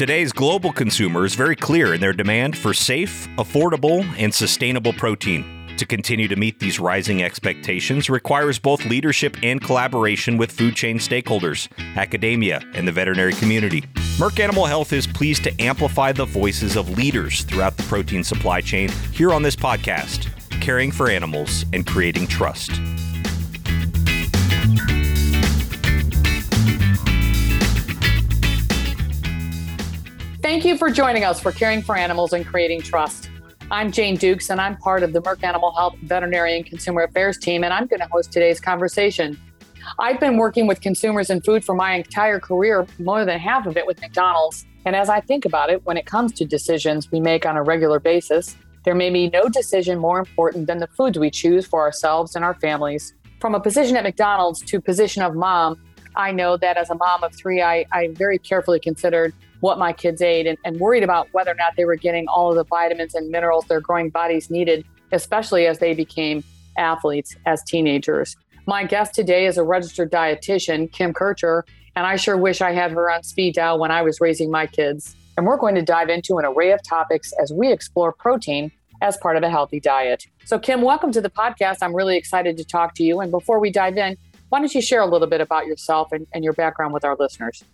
Today's global consumer is very clear in their demand for safe, affordable, and sustainable protein. To continue to meet these rising expectations requires both leadership and collaboration with food chain stakeholders, academia, and the veterinary community. Merck Animal Health is pleased to amplify the voices of leaders throughout the protein supply chain here on this podcast, caring for animals and creating trust. Thank you for joining us for Caring for Animals and Creating Trust. I'm Jane Dukes, and I'm part of the Merck Animal Health Veterinary and Consumer Affairs team, and I'm going to host today's conversation. I've been working with consumers and food for my entire career, more than half of it with McDonald's. And as I think about it, when it comes to decisions we make on a regular basis, there may be no decision more important than the foods we choose for ourselves and our families. From a position at McDonald's to position of mom, I know that as a mom of three, I, I very carefully considered what my kids ate and, and worried about whether or not they were getting all of the vitamins and minerals their growing bodies needed, especially as they became athletes as teenagers. My guest today is a registered dietitian, Kim Kirchherr, and I sure wish I had her on speed dial when I was raising my kids. And we're going to dive into an array of topics as we explore protein as part of a healthy diet. So, Kim, welcome to the podcast. I'm really excited to talk to you. And before we dive in, why don't you share a little bit about yourself and, and your background with our listeners?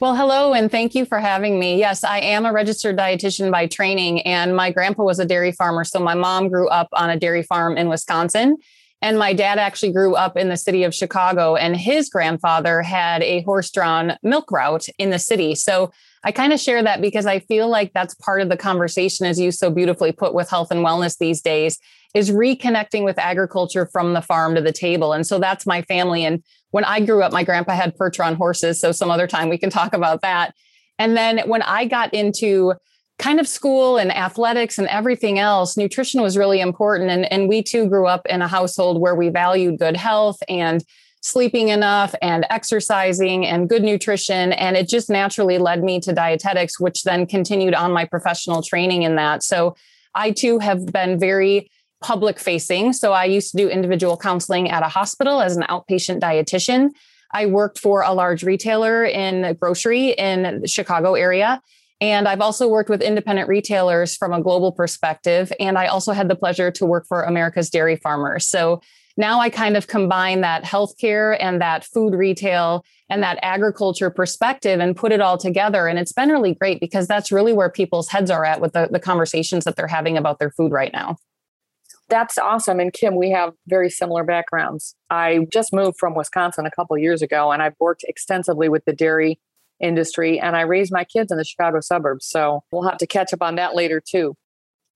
Well, hello, and thank you for having me. Yes, I am a registered dietitian by training, and my grandpa was a dairy farmer. So my mom grew up on a dairy farm in Wisconsin. And my dad actually grew up in the city of Chicago, and his grandfather had a horse drawn milk route in the city. So I kind of share that because I feel like that's part of the conversation, as you so beautifully put with health and wellness these days, is reconnecting with agriculture from the farm to the table. And so that's my family. And when I grew up, my grandpa had Percheron horses. So some other time we can talk about that. And then when I got into kind of school and athletics and everything else, nutrition was really important. And, and we too grew up in a household where we valued good health and sleeping enough and exercising and good nutrition. And it just naturally led me to dietetics, which then continued on my professional training in that. So I too have been very public facing. So I used to do individual counseling at a hospital as an outpatient dietitian. I worked for a large retailer in grocery in the Chicago area. And I've also worked with independent retailers from a global perspective. And I also had the pleasure to work for America's Dairy Farmers. So now I kind of combine that healthcare and that food retail and that agriculture perspective and put it all together. And it's been really great because that's really where people's heads are at with the, the conversations that they're having about their food right now. That's awesome. And Kim, we have very similar backgrounds. I just moved from Wisconsin a couple years ago and I've worked extensively with the dairy industry and I raised my kids in the Chicago suburbs. So we'll have to catch up on that later too.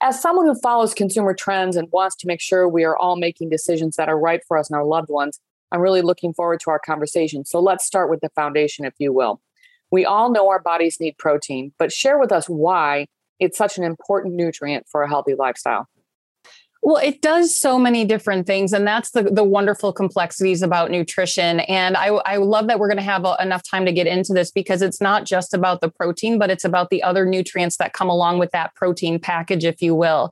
As someone who follows consumer trends and wants to make sure we are all making decisions that are right for us and our loved ones, I'm really looking forward to our conversation. So let's start with the foundation, if you will. We all know our bodies need protein, but share with us why it's such an important nutrient for a healthy lifestyle. Well, it does so many different things. And that's the, the wonderful complexities about nutrition. And I, I love that we're going to have a, enough time to get into this because it's not just about the protein, but it's about the other nutrients that come along with that protein package, if you will.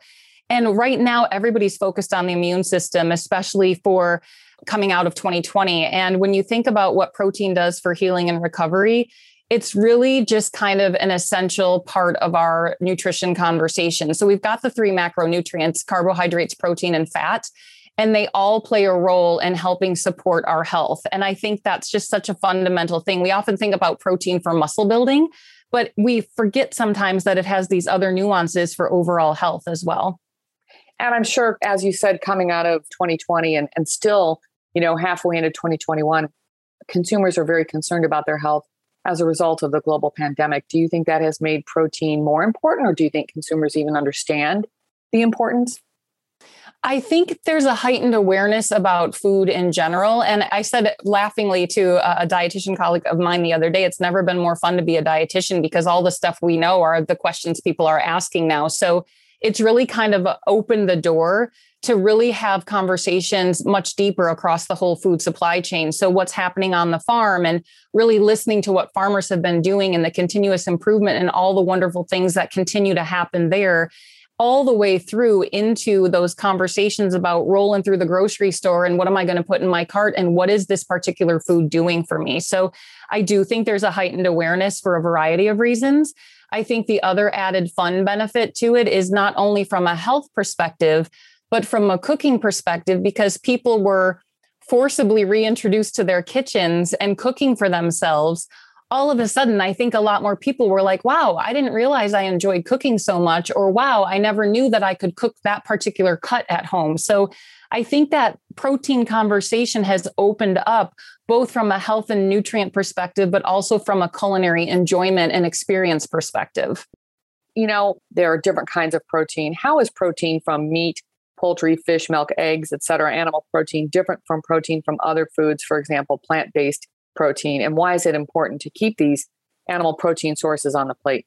And right now, everybody's focused on the immune system, especially for coming out of 2020. And when you think about what protein does for healing and recovery, it's really just kind of an essential part of our nutrition conversation. So we've got the three macronutrients carbohydrates, protein, and fat. And they all play a role in helping support our health. And I think that's just such a fundamental thing. We often think about protein for muscle building, but we forget sometimes that it has these other nuances for overall health as well. And I'm sure, as you said, coming out of 2020 and, and still, you know, halfway into 2021, consumers are very concerned about their health as a result of the global pandemic. Do you think that has made protein more important, or do you think consumers even understand the importance? I think there's a heightened awareness about food in general. And I said laughingly to a dietitian colleague of mine the other day, it's never been more fun to be a dietitian because all the stuff we know are the questions people are asking now. So it's really kind of opened the door to really have conversations much deeper across the whole food supply chain. So, what's happening on the farm and really listening to what farmers have been doing and the continuous improvement and all the wonderful things that continue to happen there. all the way through into those conversations about rolling through the grocery store and what am I going to put in my cart and what is this particular food doing for me. So I do think there's a heightened awareness for a variety of reasons. I think the other added fun benefit to it is not only from a health perspective, but from a cooking perspective, because people were forcibly reintroduced to their kitchens and cooking for themselves all of a sudden, I think a lot more people were like, wow, I didn't realize I enjoyed cooking so much, or wow, I never knew that I could cook that particular cut at home. So I think that protein conversation has opened up both from a health and nutrient perspective, but also from a culinary enjoyment and experience perspective. You know, there are different kinds of protein. How is protein from meat, poultry, fish, milk, eggs, et cetera, animal protein different from protein from other foods, for example, plant based protein? And why is it important to keep these animal protein sources on the plate?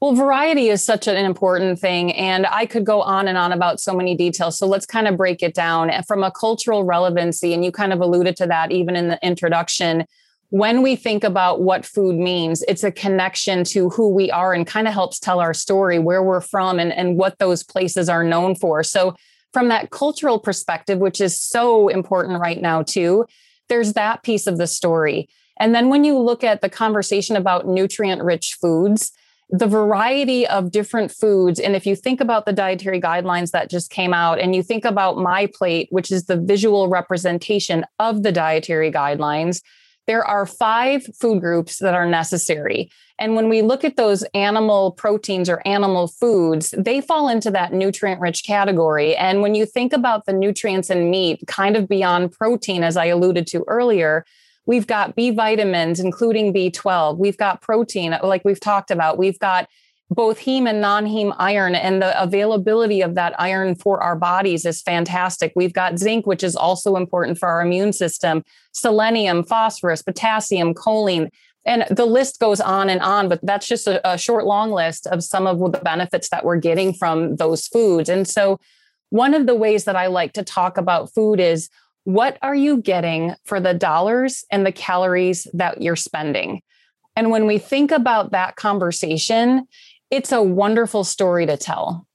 Well, variety is such an important thing. And I could go on and on about so many details. So let's kind of break it down from a cultural relevancy. And you kind of alluded to that even in the introduction. When we think about what food means, it's a connection to who we are and kind of helps tell our story, where we're from, and, and what those places are known for. So, from that cultural perspective, which is so important right now, too, there's that piece of the story. And then when you look at the conversation about nutrient rich foods, the variety of different foods. And if you think about the dietary guidelines that just came out, and you think about MyPlate, which is the visual representation of the dietary guidelines, there are five food groups that are necessary. And when we look at those animal proteins or animal foods, they fall into that nutrient rich category. And when you think about the nutrients in meat, kind of beyond protein, as I alluded to earlier, we've got B vitamins, including B12. We've got protein, like we've talked about. We've got both heme and non-heme iron and the availability of that iron for our bodies is fantastic. We've got zinc which is also important for our immune system, selenium, phosphorus, potassium, choline, and the list goes on and on, but that's just a, a short long list of some of the benefits that we're getting from those foods. And so one of the ways that I like to talk about food is what are you getting for the dollars and the calories that you're spending? And when we think about that conversation, it's a wonderful story to tell.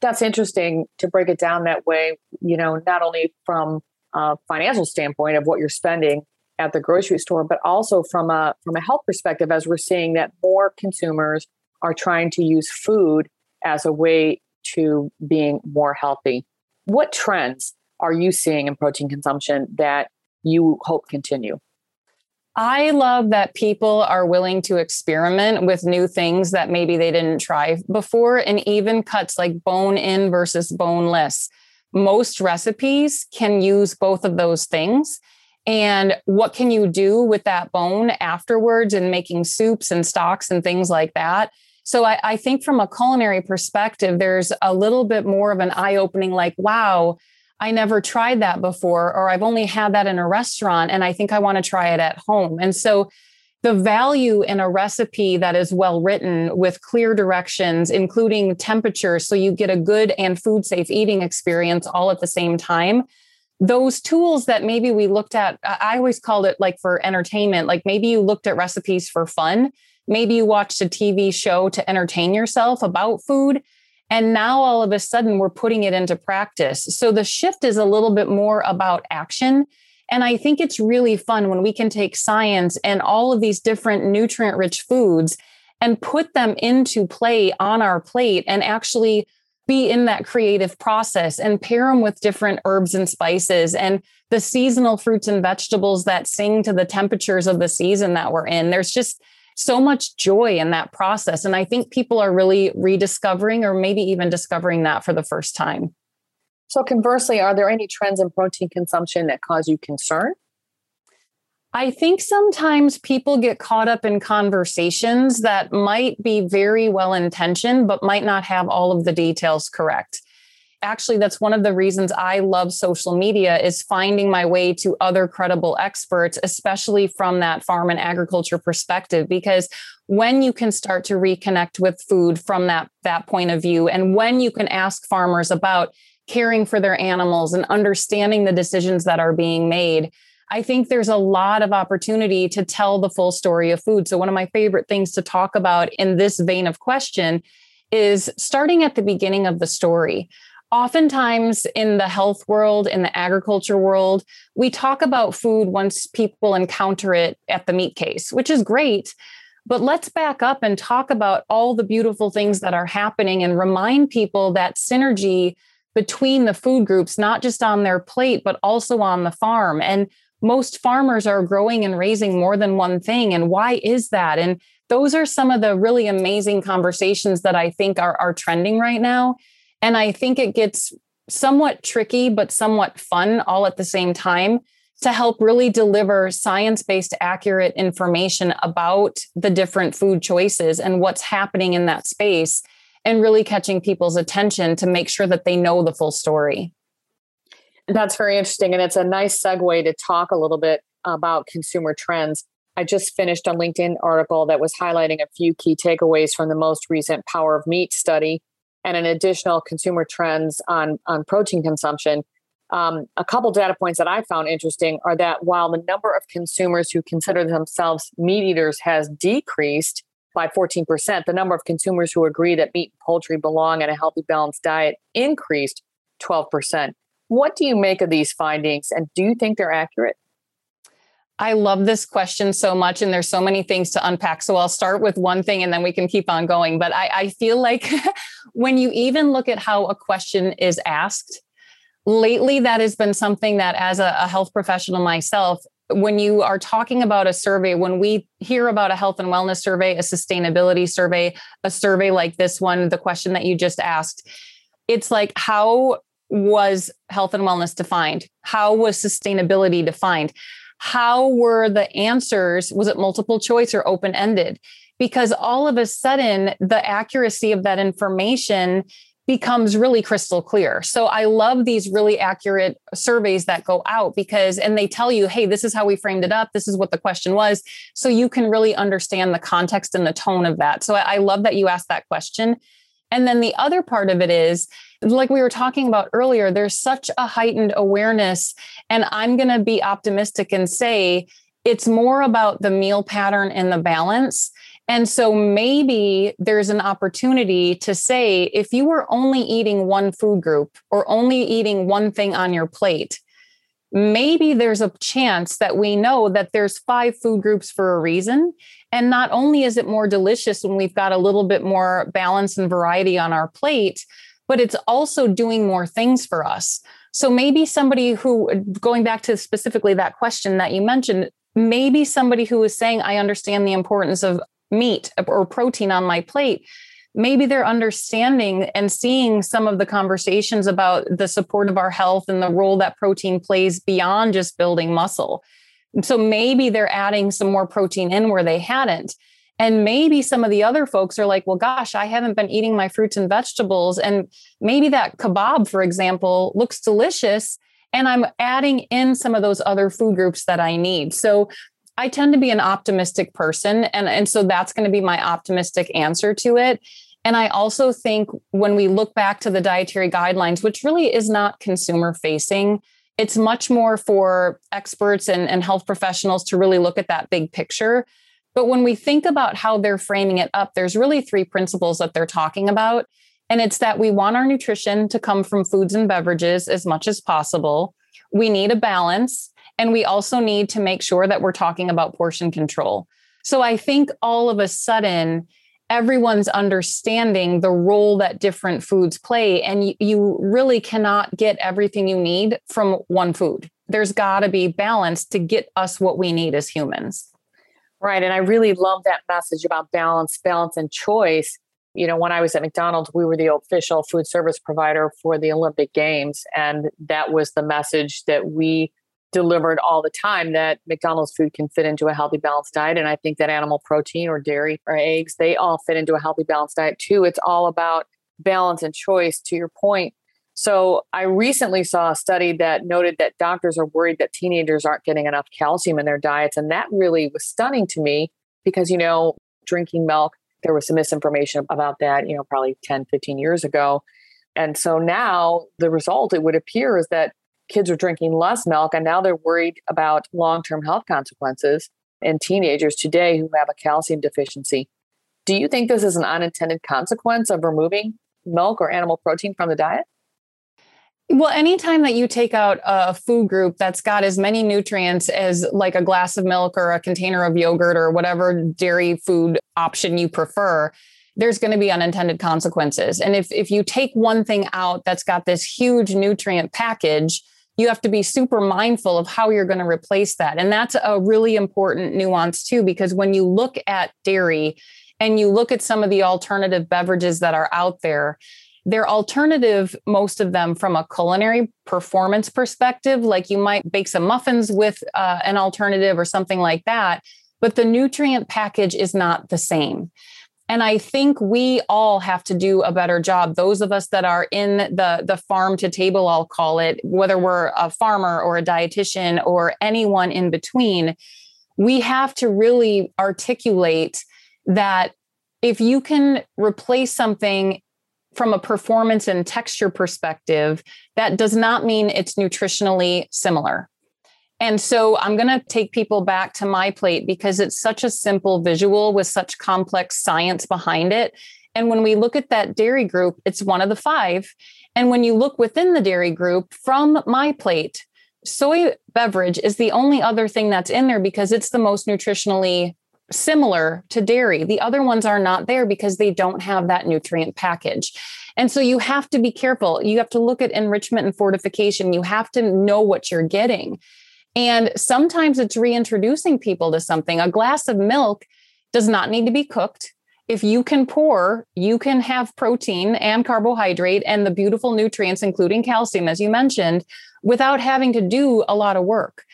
That's interesting to break it down that way, you know, not only from a financial standpoint of what you're spending at the grocery store, but also from a from a health perspective, as we're seeing that more consumers are trying to use food as a way to being more healthy. What trends are you seeing in protein consumption that you hope continue? I love that people are willing to experiment with new things that maybe they didn't try before, and even cuts like bone in versus boneless. Most recipes can use both of those things. And what can you do with that bone afterwards and making soups and stocks and things like that? So I, I think from a culinary perspective, there's a little bit more of an eye opening like, wow, I never tried that before, or I've only had that in a restaurant and I think I want to try it at home. And so the value in a recipe that is well written with clear directions, including temperature, so you get a good and food safe eating experience all at the same time. Those tools that maybe we looked at, I always called it like for entertainment, like maybe you looked at recipes for fun. Maybe you watched a TV show to entertain yourself about food. And now all of a sudden we're putting it into practice. So the shift is a little bit more about action. And I think it's really fun when we can take science and all of these different nutrient rich foods and put them into play on our plate and actually be in that creative process and pair them with different herbs and spices and the seasonal fruits and vegetables that sing to the temperatures of the season that we're in. There's just so much joy in that process. And I think people are really rediscovering or maybe even discovering that for the first time. So, conversely, are there any trends in protein consumption that cause you concern? I think sometimes people get caught up in conversations that might be very well intentioned, but might not have all of the details correct actually that's one of the reasons I love social media is finding my way to other credible experts especially from that farm and agriculture perspective because when you can start to reconnect with food from that that point of view and when you can ask farmers about caring for their animals and understanding the decisions that are being made I think there's a lot of opportunity to tell the full story of food. So, one of my favorite things to talk about in this vein of question is starting at the beginning of the story. Oftentimes in the health world, in the agriculture world, we talk about food once people encounter it at the meat case, which is great. But let's back up and talk about all the beautiful things that are happening and remind people that synergy between the food groups, not just on their plate, but also on the farm. And most farmers are growing and raising more than one thing. And why is that? And those are some of the really amazing conversations that I think are, are trending right now. And I think it gets somewhat tricky, but somewhat fun all at the same time to help really deliver science based, accurate information about the different food choices and what's happening in that space, and really catching people's attention to make sure that they know the full story. That's very interesting. And it's a nice segue to talk a little bit about consumer trends. I just finished a LinkedIn article that was highlighting a few key takeaways from the most recent Power of Meat study and an additional consumer trends on, on protein consumption. Um, a couple data points that I found interesting are that while the number of consumers who consider themselves meat eaters has decreased by 14%, the number of consumers who agree that meat and poultry belong in a healthy, balanced diet increased 12%. What do you make of these findings and do you think they're accurate? I love this question so much, and there's so many things to unpack. So I'll start with one thing and then we can keep on going. But I, I feel like when you even look at how a question is asked, lately that has been something that, as a, a health professional myself, when you are talking about a survey, when we hear about a health and wellness survey, a sustainability survey, a survey like this one, the question that you just asked, it's like, how was health and wellness defined? How was sustainability defined? How were the answers? Was it multiple choice or open ended? Because all of a sudden, the accuracy of that information becomes really crystal clear. So I love these really accurate surveys that go out because, and they tell you, hey, this is how we framed it up. This is what the question was. So you can really understand the context and the tone of that. So I, love that you asked that question. And then the other part of it is, like we were talking about earlier, there's such a heightened awareness. And I'm going to be optimistic and say it's more about the meal pattern and the balance. And so maybe there's an opportunity to say if you were only eating one food group or only eating one thing on your plate, maybe there's a chance that we know that there's five food groups for a reason. And not only is it more delicious when we've got a little bit more balance and variety on our plate but it's also doing more things for us. So maybe somebody who going back to specifically that question that you mentioned maybe somebody who is saying i understand the importance of meat or protein on my plate maybe they're understanding and seeing some of the conversations about the support of our health and the role that protein plays beyond just building muscle. So maybe they're adding some more protein in where they hadn't. And maybe some of the other folks are like, well, gosh, I haven't been eating my fruits and vegetables. And maybe that kebab, for example, looks delicious. And I'm adding in some of those other food groups that I need. So I tend to be an optimistic person. And, and so that's going to be my optimistic answer to it. And I also think when we look back to the dietary guidelines, which really is not consumer facing, it's much more for experts and, and health professionals to really look at that big picture. But when we think about how they're framing it up, there's really three principles that they're talking about. And it's that we want our nutrition to come from foods and beverages as much as possible. We need a balance. And we also need to make sure that we're talking about portion control. So I think all of a sudden, everyone's understanding the role that different foods play. And you, really cannot get everything you need from one food. There's got to be balance to get us what we need as humans. Right. And I really love that message about balance, balance, and choice. You know, when I was at McDonald's, we were the official food service provider for the Olympic Games. And that was the message that we delivered all the time that McDonald's food can fit into a healthy, balanced diet. And I think that animal protein or dairy or eggs, they all fit into a healthy, balanced diet too. It's all about balance and choice, to your point. So I recently saw a study that noted that doctors are worried that teenagers aren't getting enough calcium in their diets. And that really was stunning to me because, you know, drinking milk, there was some misinformation about that, you know, probably 10, 15 years ago. And so now the result, it would appear, is that kids are drinking less milk and now they're worried about long term health consequences in teenagers today who have a calcium deficiency. Do you think this is an unintended consequence of removing milk or animal protein from the diet? Well, anytime that you take out a food group that's got as many nutrients as like a glass of milk or a container of yogurt or whatever dairy food option you prefer, there's going to be unintended consequences. And if, if you take one thing out that's got this huge nutrient package, you have to be super mindful of how you're going to replace that. And that's a really important nuance too, because when you look at dairy and you look at some of the alternative beverages that are out there, they're alternative, most of them from a culinary performance perspective. Like you might bake some muffins with uh, an alternative or something like that, but the nutrient package is not the same. And I think we all have to do a better job. Those of us that are in the, the farm to table, I'll call it, whether mm-hmm. we're a farmer or a dietitian or anyone in between, we have to really articulate that if you can replace something from a performance and texture perspective, that does not mean it's nutritionally similar. And so I'm going to take people back to MyPlate because it's such a simple visual with such complex science behind it. And when we look at that dairy group, it's one of the five. And when you look within the dairy group from MyPlate, soy beverage is the only other thing that's in there because it's the most nutritionally similar to dairy. The other ones are not there because they don't have that nutrient package. And so you have to be careful. You have to look at enrichment and fortification. You have to know what you're getting. And sometimes it's reintroducing people to something. A glass of milk does not need to be cooked. If you can pour, you can have protein and carbohydrate and the beautiful nutrients, including calcium, as you mentioned, without having to do a lot of work.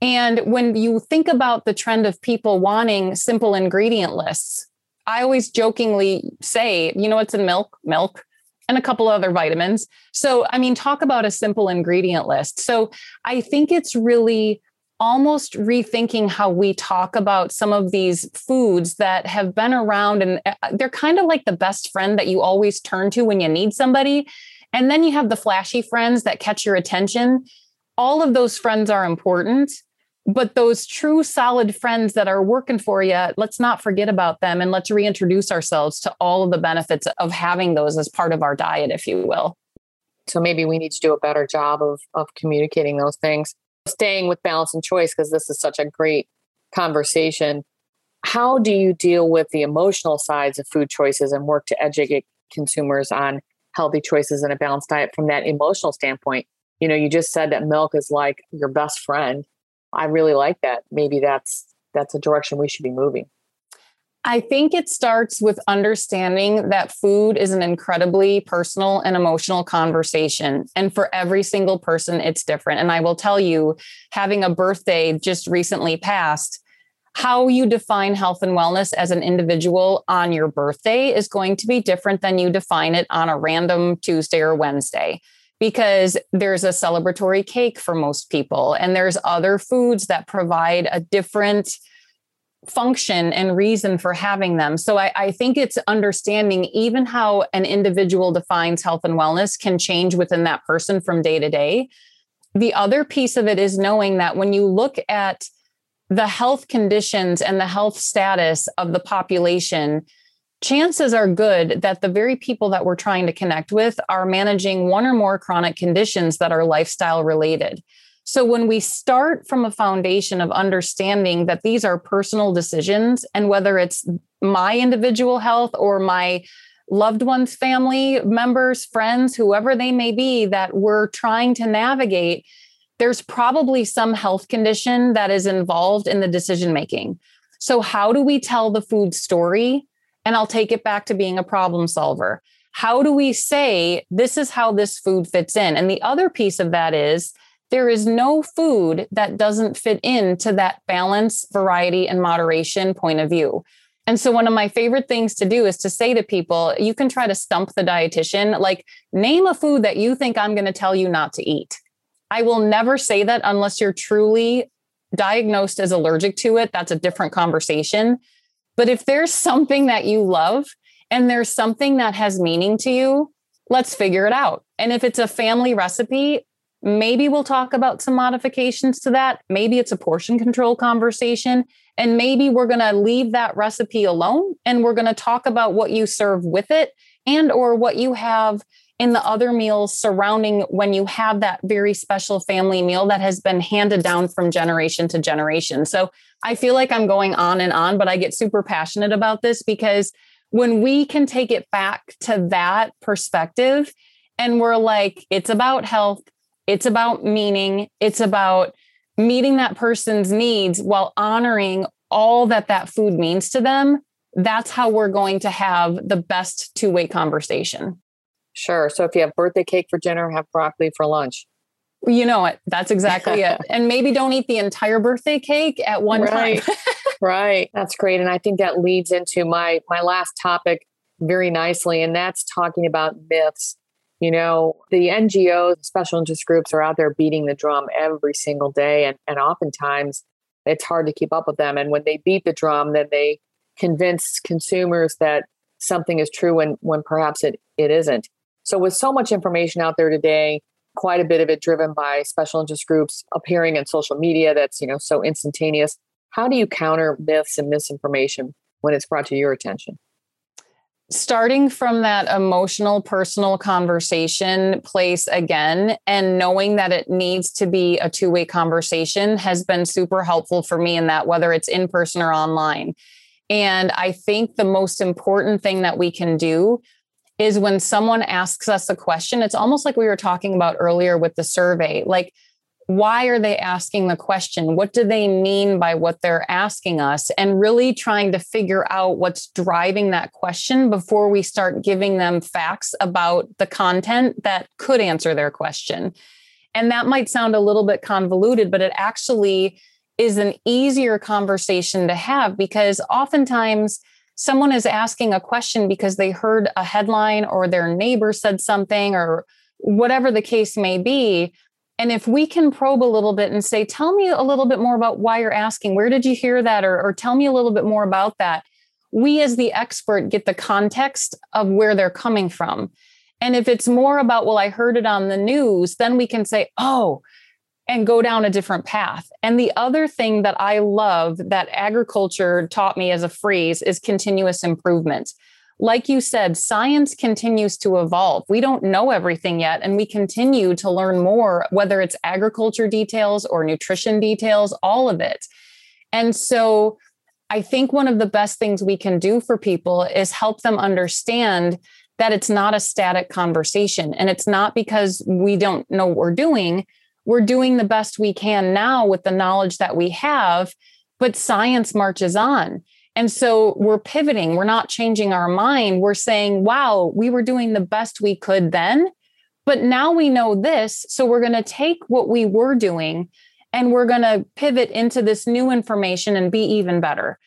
And when you think about the trend of people wanting simple ingredient lists, I always jokingly say, you know what's in milk? Milk and a couple other vitamins. So, I mean, talk about a simple ingredient list. So, I think it's really almost rethinking how we talk about some of these foods that have been around and uh, they're kind of like the best friend that you always turn to when you need somebody. And then you have the flashy friends that catch your attention. All of those friends are important but those true solid friends that are working for you let's not forget about them and let's reintroduce ourselves to all of the benefits of having those as part of our diet if you will. So maybe we need to do a better job of of communicating those things. Staying with balance and choice because this is such a great conversation. How do you deal with the emotional sides of food choices and work to educate consumers on healthy choices and a balanced diet from that emotional standpoint? You know you just said that milk is like your best friend I really like that. Maybe that's that's a direction we should be moving. I think it starts with understanding that food is an incredibly personal and emotional conversation. And for every single person, it's different. And I will tell you, having a birthday just recently passed, how you define health and wellness as an individual on your birthday is going to be different than you define it on a random Tuesday or Wednesday because there's a celebratory cake for most people and there's other foods that provide a different function and reason for having them. So I, I, think it's understanding even how an individual defines health and wellness can change within that person from day to day. The other piece of it is knowing that when you look at the health conditions and the health status of the population, chances are good that the very people that we're trying to connect with are managing one or more chronic conditions that are lifestyle related. So, when we start from a foundation of understanding that these are personal decisions, and whether it's my individual health or my loved ones, family members, friends, whoever they may be, that we're trying to navigate, there's probably some health condition that is involved in the decision making. So, how do we tell the food story and I'll take it back to being a problem solver. How do we say this is how this food fits in? And the other piece of that is there is no food that doesn't fit into that balance, variety, and moderation point of view. And so, one of my favorite things to do is to say to people, you can try to stump the dietitian, like, name a food that you think I'm going to tell you not to eat. I will never say that unless you're truly diagnosed as allergic to it. That's a different conversation. But if there's something that you love and there's something that has meaning to you, let's figure it out. And if it's a family recipe, maybe we'll talk about some modifications to that. Maybe it's a portion control conversation. And maybe we're going to leave that recipe alone and we're going to talk about what you serve with it and or what you have in the other meals surrounding when you have that very special family meal that has been handed down from generation to generation. So I feel like I'm going on and on, but I get super passionate about this because when we can take it back to that perspective and we're like, it's about health, it's about meaning, it's about meeting that person's needs while honoring all that that food means to them, that's how we're going to have the best two way conversation. Sure. So if you have birthday cake for dinner, have broccoli for lunch. You know it. That's exactly it. And maybe don't eat the entire birthday cake at one right. time. right. That's great. And I think that leads into my my last topic very nicely, and that's talking about myths. You know, the NGOs, special interest groups are out there beating the drum every single day. And, and oftentimes it's hard to keep up with them. And when they beat the drum, then they convince consumers that something is true when, when perhaps it, it isn't. So, with so much information out there today, quite a bit of it driven by special interest groups appearing in social media that's you know so instantaneous how do you counter myths and misinformation when it's brought to your attention starting from that emotional personal conversation place again and knowing that it needs to be a two-way conversation has been super helpful for me in that whether it's in person or online and i think the most important thing that we can do is when someone asks us a question, it's almost like we were talking about earlier with the survey. Like, why are they asking the question? What do they mean by what they're asking us? And really trying to figure out what's driving that question before we start giving them facts about the content that could answer their question. And that might sound a little bit convoluted, but it actually is an easier conversation to have because oftentimes, someone is asking a question because they heard a headline or their neighbor said something or whatever the case may be. And if we can probe a little bit and say, tell me a little bit more about why you're asking, where did you hear that? Or, or tell me a little bit more about that. We, as the expert, get the context of where they're coming from. And if it's more about, well, I heard it on the news, then we can say, oh, and go down a different path. And the other thing that I love that agriculture taught me as a phrase is continuous improvement. Like you said, science continues to evolve. We don't know everything yet, and we continue to learn more, whether it's agriculture details or nutrition details, all of it. And so I think one of the best things we can do for people is help them understand that it's not a static conversation. And it's not because we don't know what we're doing we're doing the best we can now with the knowledge that we have, but science marches on. And so we're pivoting. We're not changing our mind. We're saying, wow, we were doing the best we could then, but now we know this. So we're going to take what we were doing and we're going to pivot into this new information and be even better.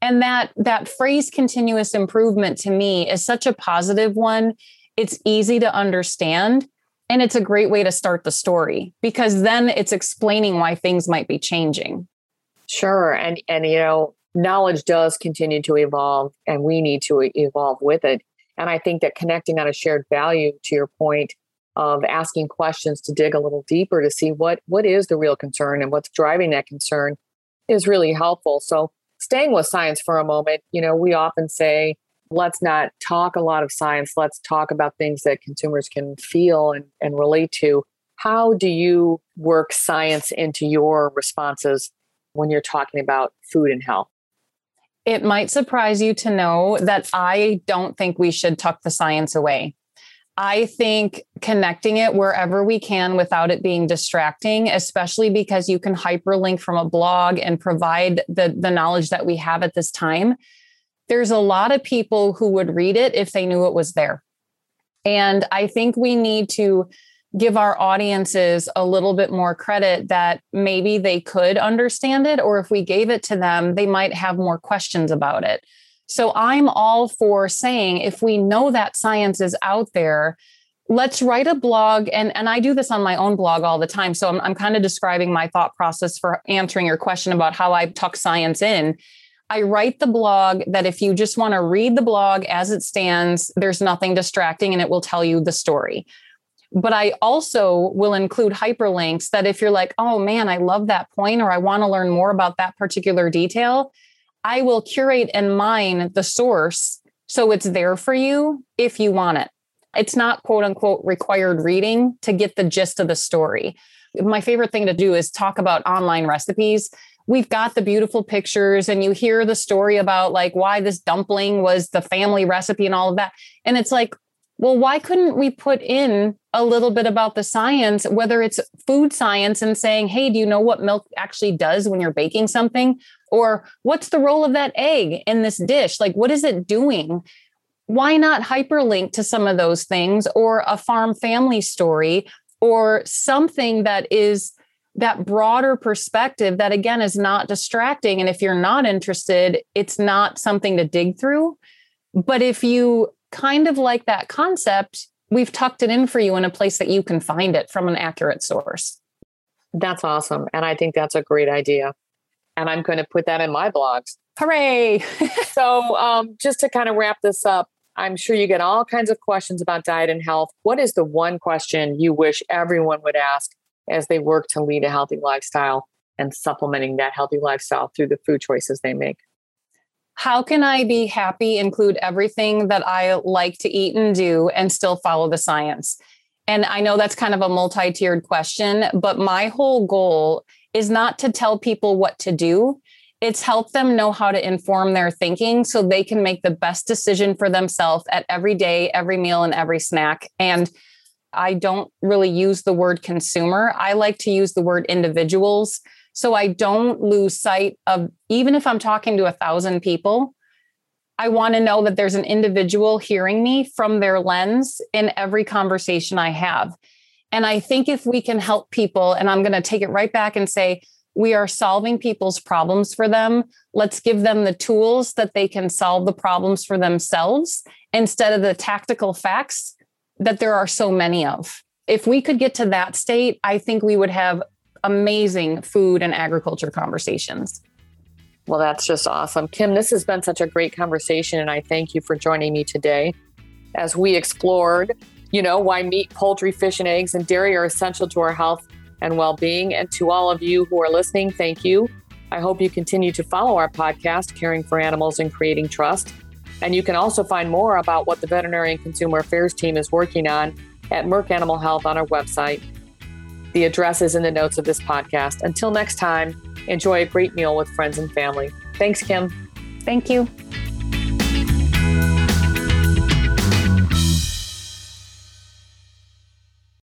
And that that phrase continuous improvement to me is such a positive one. It's easy to understand and it's a great way to start the story because then it's explaining why things might be changing. Sure. And and you know, knowledge does continue to evolve and we need to evolve with it. And I think that connecting on a shared value to your point of asking questions to dig a little deeper to see what what is the real concern and what's driving that concern is really helpful. So staying with science for a moment, you know, we often say let's not talk a lot of science. Let's talk about things that consumers can feel and, and relate to. How do you work science into your responses when you're talking about food and health? It might surprise you to know that I don't think we should tuck the science away. I think connecting it wherever we can without it being distracting, especially because you can hyperlink from a blog and provide the, the knowledge that we have at this time there's a lot of people who would read it if they knew it was there. And I think we need to give our audiences a little bit more credit that maybe they could understand it, or if we gave it to them, they might have more questions about it. So I'm all for saying if we know that science is out there, let's write a blog. And, and I do this on my own blog all the time. So I'm, I'm kind of describing my thought process for answering your question about how I tuck science in I write the blog that if you just want to read the blog as it stands, there's nothing distracting and it will tell you the story. But I also will include hyperlinks that if you're like, oh man, I love that point, or I want to learn more about that particular detail, I will curate and mine the source so it's there for you if you want it. It's not quote unquote required reading to get the gist of the story. My favorite thing to do is talk about online recipes. We've got the beautiful pictures, and you hear the story about like why this dumpling was the family recipe and all of that. And it's like, well, why couldn't we put in a little bit about the science, whether it's food science and saying, hey, do you know what milk actually does when you're baking something? Or what's the role of that egg in this dish? Like, what is it doing? Why not hyperlink to some of those things or a farm family story or something that is that broader perspective that again is not distracting and if you're not interested it's not something to dig through but if you kind of like that concept, we've tucked it in for you in a place that you can find it from an accurate source. That's awesome. And I think that's a great idea. And I'm going to put that in my blogs. Hooray. so, um, just to kind of wrap this up, I'm sure you get all kinds of questions about diet and health. What is the one question you wish everyone would ask as they work to lead a healthy lifestyle and supplementing that healthy lifestyle through the food choices they make? how can I be happy, include everything that I like to eat and do, and still follow the science? And I know that's kind of a multi tiered question, but my whole goal is not to tell people what to do. It's help them know how to inform their thinking so they can make the best decision for themselves at every day, every meal, and every snack. And I don't really use the word consumer. I like to use the word individuals so I don't lose sight of, even if I'm talking to a thousand people, I want to know that there's an individual hearing me from their lens in every conversation I have. And I think if we can help people, and I'm going to take it right back and say, we are solving people's problems for them. Let's give them the tools that they can solve the problems for themselves instead of the tactical facts that there are so many of. If we could get to that state, I think we would have amazing food and agriculture conversations. Well, that's just awesome. Kim, this has been such a great conversation, and I thank you for joining me today as we explored, you know, why meat, poultry, fish, and eggs and dairy are essential to our health and well being. And to all of you who are listening, thank you. I hope you continue to follow our podcast, Caring for Animals and Creating Trust. And you can also find more about what the Veterinary and Consumer Affairs team is working on at Merck Animal Health on our website, the address is in the notes of this podcast. Until next time, enjoy a great meal with friends and family. Thanks, Kim. Thank you.